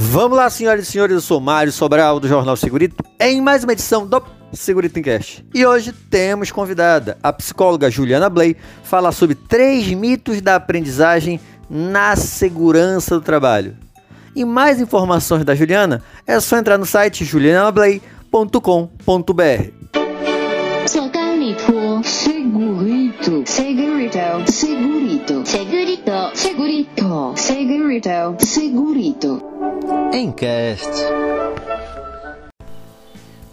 Vamos lá, senhoras e senhores, eu sou Mário Sobral do Jornal Segurito, em mais uma edição do Segurito Cast. E hoje temos convidada a psicóloga Juliana Blay falar sobre três mitos da aprendizagem na segurança do trabalho. E mais informações da Juliana é só entrar no site julianablay.com.br. Segurito, segurito, segurito, segurito, segurito, segurito, segurito. Encast.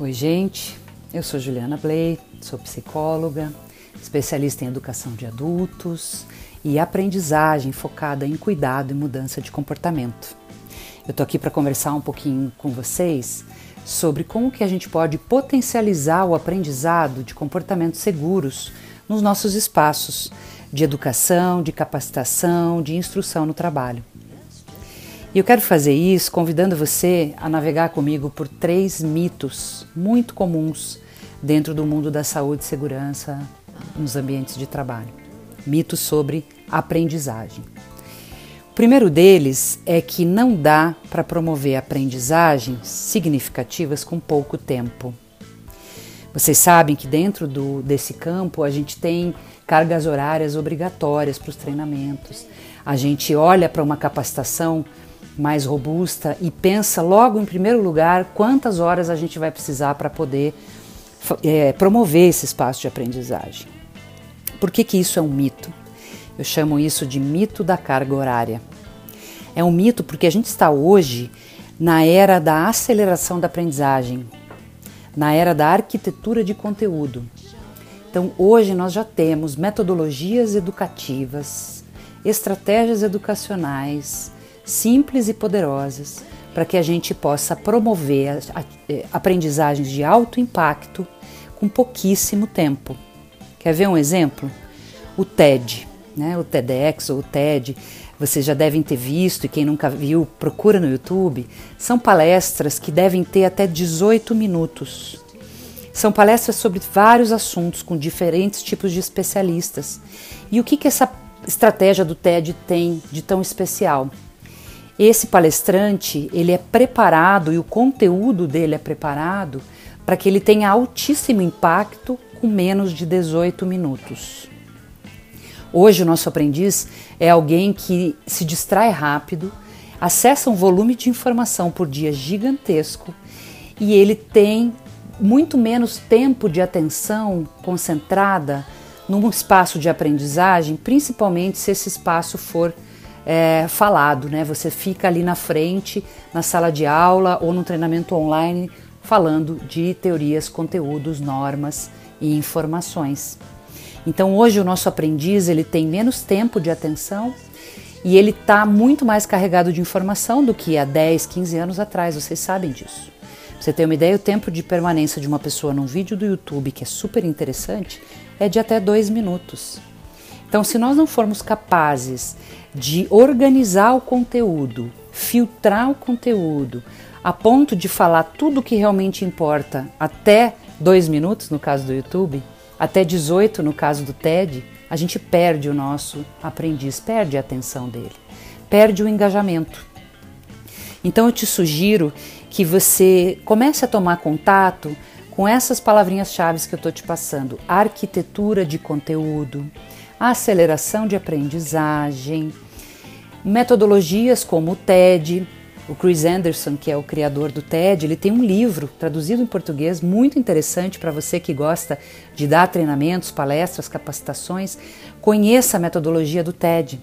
Oi, gente. Eu sou Juliana Blay, sou psicóloga, especialista em educação de adultos e aprendizagem focada em cuidado e mudança de comportamento. Eu tô aqui para conversar um pouquinho com vocês sobre como que a gente pode potencializar o aprendizado de comportamentos seguros nos nossos espaços de educação, de capacitação, de instrução no trabalho. E eu quero fazer isso convidando você a navegar comigo por três mitos muito comuns dentro do mundo da saúde e segurança nos ambientes de trabalho. Mitos sobre aprendizagem. O primeiro deles é que não dá para promover aprendizagens significativas com pouco tempo. Vocês sabem que dentro do, desse campo a gente tem cargas horárias obrigatórias para os treinamentos. A gente olha para uma capacitação mais robusta e pensa logo em primeiro lugar quantas horas a gente vai precisar para poder é, promover esse espaço de aprendizagem. Por que, que isso é um mito? Eu chamo isso de mito da carga horária. É um mito porque a gente está hoje na era da aceleração da aprendizagem, na era da arquitetura de conteúdo. Então, hoje nós já temos metodologias educativas, estratégias educacionais simples e poderosas para que a gente possa promover eh, aprendizagens de alto impacto com pouquíssimo tempo. Quer ver um exemplo? O TED, né? o TEDx ou o TED, vocês já devem ter visto e quem nunca viu, procura no YouTube. São palestras que devem ter até 18 minutos. São palestras sobre vários assuntos com diferentes tipos de especialistas. E o que, que essa estratégia do TED tem de tão especial? Esse palestrante, ele é preparado e o conteúdo dele é preparado para que ele tenha altíssimo impacto com menos de 18 minutos. Hoje o nosso aprendiz é alguém que se distrai rápido, acessa um volume de informação por dia gigantesco e ele tem muito menos tempo de atenção concentrada num espaço de aprendizagem, principalmente se esse espaço for é, falado, né? Você fica ali na frente, na sala de aula ou no treinamento online, falando de teorias, conteúdos, normas e informações. Então hoje o nosso aprendiz ele tem menos tempo de atenção e ele está muito mais carregado de informação do que há 10, 15 anos atrás, vocês sabem disso. Você ter uma ideia, o tempo de permanência de uma pessoa num vídeo do YouTube, que é super interessante, é de até dois minutos. Então, se nós não formos capazes de organizar o conteúdo, filtrar o conteúdo, a ponto de falar tudo o que realmente importa até dois minutos, no caso do YouTube, até 18 no caso do TED, a gente perde o nosso aprendiz, perde a atenção dele, perde o engajamento. Então eu te sugiro que você comece a tomar contato com essas palavrinhas-chave que eu estou te passando: arquitetura de conteúdo, aceleração de aprendizagem, metodologias como o TED, o Chris Anderson, que é o criador do TED, ele tem um livro traduzido em português muito interessante para você que gosta de dar treinamentos, palestras, capacitações. Conheça a metodologia do TED.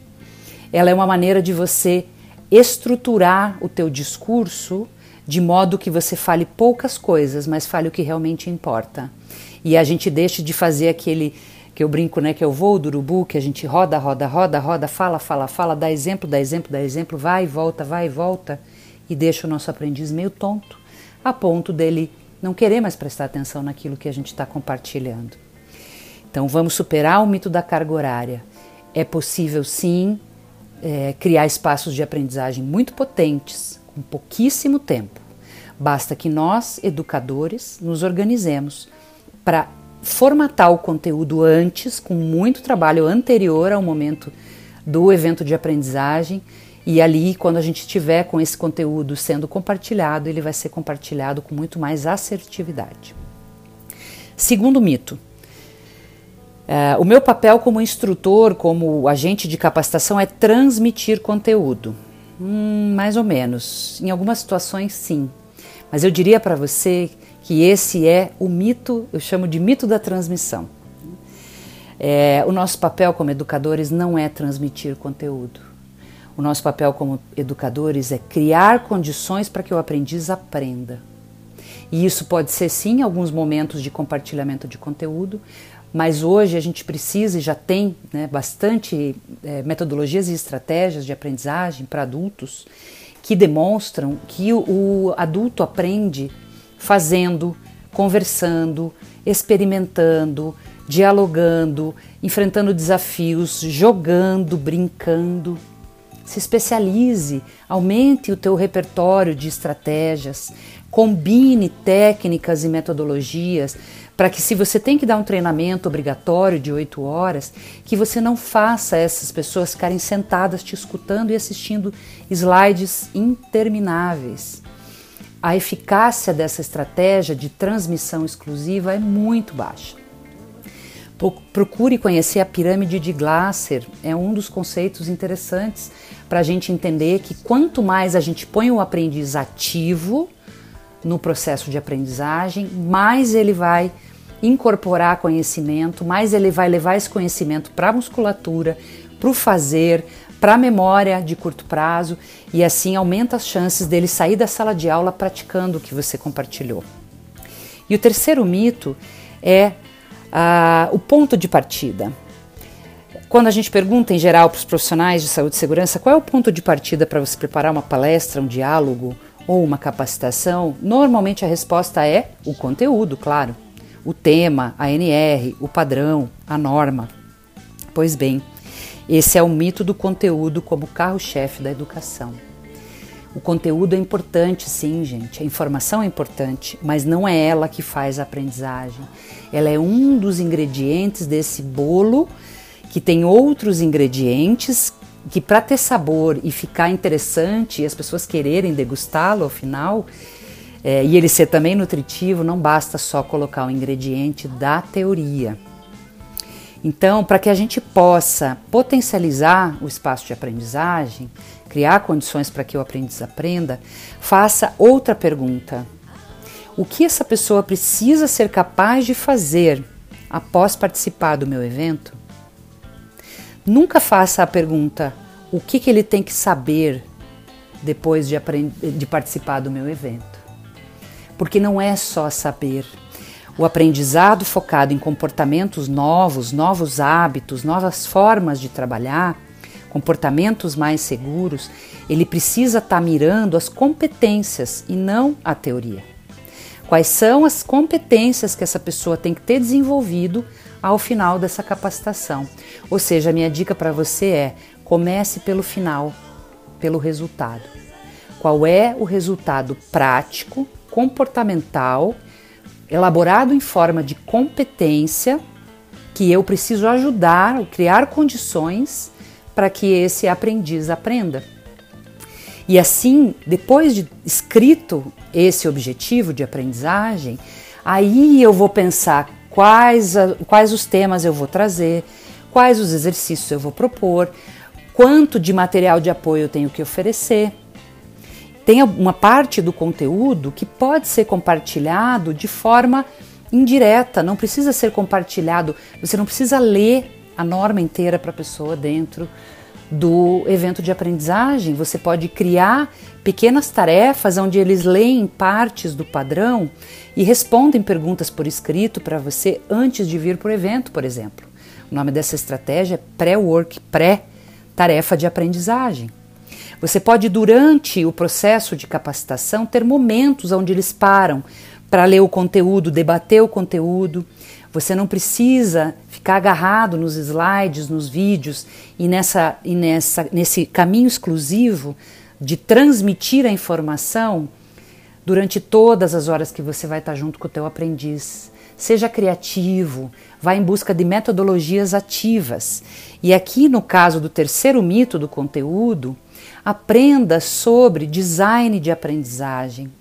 Ela é uma maneira de você estruturar o teu discurso de modo que você fale poucas coisas, mas fale o que realmente importa. E a gente deixe de fazer aquele que eu brinco, né, que é o voo do urubu, que a gente roda, roda, roda, roda, fala, fala, fala, dá exemplo, dá exemplo, dá exemplo, vai e volta, vai e volta, e deixa o nosso aprendiz meio tonto, a ponto dele não querer mais prestar atenção naquilo que a gente está compartilhando. Então vamos superar o mito da carga horária. É possível sim é, criar espaços de aprendizagem muito potentes, com pouquíssimo tempo. Basta que nós, educadores, nos organizemos para formatar o conteúdo antes, com muito trabalho anterior ao momento do evento de aprendizagem E ali, quando a gente tiver com esse conteúdo sendo compartilhado, ele vai ser compartilhado com muito mais assertividade. Segundo mito. Uh, o meu papel como instrutor, como agente de capacitação, é transmitir conteúdo. Hum, mais ou menos. Em algumas situações, sim. Mas eu diria para você que esse é o mito, eu chamo de mito da transmissão. É, o nosso papel como educadores não é transmitir conteúdo. O nosso papel como educadores é criar condições para que o aprendiz aprenda. E isso pode ser sim alguns momentos de compartilhamento de conteúdo, mas hoje a gente precisa e já tem né, bastante é, metodologias e estratégias de aprendizagem para adultos que demonstram que o, adulto aprende fazendo, conversando, experimentando, dialogando, enfrentando desafios, jogando, brincando. Se especialize, aumente o teu repertório de estratégias, combine técnicas e metodologias para que se você tem que dar um treinamento obrigatório de oito horas, que você não faça essas pessoas ficarem sentadas te escutando e assistindo slides intermináveis. A eficácia dessa estratégia de transmissão exclusiva é muito baixa. Procure conhecer a pirâmide de Glasser, é um dos conceitos interessantes para a gente entender que quanto mais a gente põe o aprendiz ativo no processo de aprendizagem, mais ele vai incorporar conhecimento, mais ele vai levar esse conhecimento para a musculatura, para o fazer, para a memória de curto prazo e assim aumenta as chances dele sair da sala de aula praticando o que você compartilhou. E o terceiro mito é ah, o ponto de partida. Quando a gente pergunta em geral para os profissionais de saúde e segurança qual é o ponto de partida para você preparar uma palestra, um diálogo ou uma capacitação, normalmente a resposta é o conteúdo, claro. O tema, a NR, o padrão, a norma. Pois bem, esse é o mito do conteúdo como carro-chefe da educação. O conteúdo é importante, sim, gente. A informação é importante, mas não é ela que faz a aprendizagem. Ela é um dos ingredientes desse bolo que tem outros ingredientes que, para ter sabor e ficar interessante e as pessoas quererem degustá-lo ao final, é, e ele ser também nutritivo, não basta só colocar o ingrediente da teoria. Então, para que a gente possa potencializar o espaço de aprendizagem, criar condições para que o aprendiz aprenda, faça outra pergunta. O que essa pessoa precisa ser capaz de fazer após participar do meu evento? Nunca faça a pergunta: o que, que ele tem que saber depois de, de participar do meu evento? Porque não é só saber. O aprendizado focado em comportamentos novos, novos hábitos, novas formas de trabalhar, comportamentos mais seguros, ele precisa estar tá mirando as competências e não a teoria. Quais são as competências que essa pessoa tem que ter desenvolvido ao final dessa capacitação? Ou seja, a minha dica para você é: comece pelo final, pelo resultado. Qual é o resultado prático, comportamental, elaborado em forma de competência que eu preciso ajudar, criar condições para que esse aprendiz aprenda. E assim, depois de escrito esse objetivo de aprendizagem, aí eu vou pensar quais, quais os temas eu vou trazer, quais os exercícios eu vou propor, quanto de material de apoio eu tenho que oferecer. Tem uma parte do conteúdo que pode ser compartilhado de forma indireta, não precisa ser compartilhado, você não precisa ler a norma inteira para a pessoa dentro do evento de aprendizagem. Você pode criar pequenas tarefas onde eles leem partes do padrão e respondem perguntas por escrito para você antes de vir para o evento, por exemplo. O nome dessa estratégia é pré-work, pré-tarefa de aprendizagem. Você pode, durante o processo de capacitação, ter momentos onde eles param para ler o conteúdo, debater o conteúdo. Você não precisa ficar agarrado nos slides, nos vídeos e, nessa, e nessa, nesse caminho exclusivo de transmitir a informação durante todas as horas que você vai estar junto com o teu aprendiz. Seja criativo, vá em busca de metodologias ativas. E aqui no caso do terceiro mito do conteúdo, Aprenda sobre design de aprendizagem.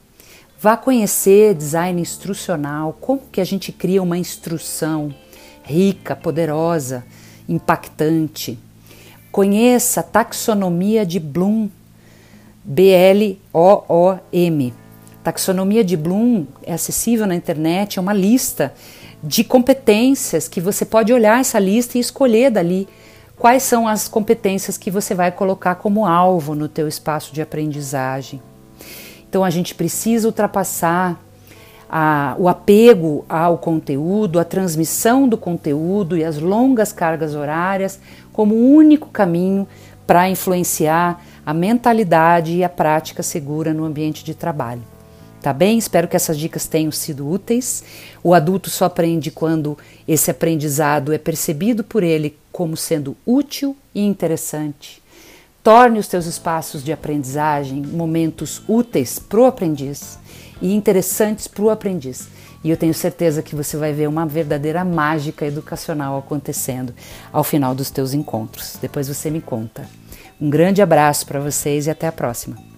Vá conhecer design instrucional, como que a gente cria uma instrução rica, poderosa, impactante. Conheça a taxonomia de Bloom, B-L-O-O-M. Taxonomia de Bloom é acessível na internet, é uma lista de competências que você pode olhar essa lista e escolher dali quais são as competências que você vai colocar como alvo no teu espaço de aprendizagem. Então a gente precisa ultrapassar a, o apego ao conteúdo, a transmissão do conteúdo e as longas cargas horárias como o único caminho para influenciar a mentalidade e a prática segura no ambiente de trabalho. Tá bem? Espero que essas dicas tenham sido úteis. O adulto só aprende quando esse aprendizado é percebido por ele como sendo útil e interessante. Torne os teus espaços de aprendizagem momentos úteis para o aprendiz e interessantes para o aprendiz. E eu tenho certeza que você vai ver uma verdadeira mágica educacional acontecendo ao final dos teus encontros. Depois você me conta. Um grande abraço para vocês e até a próxima.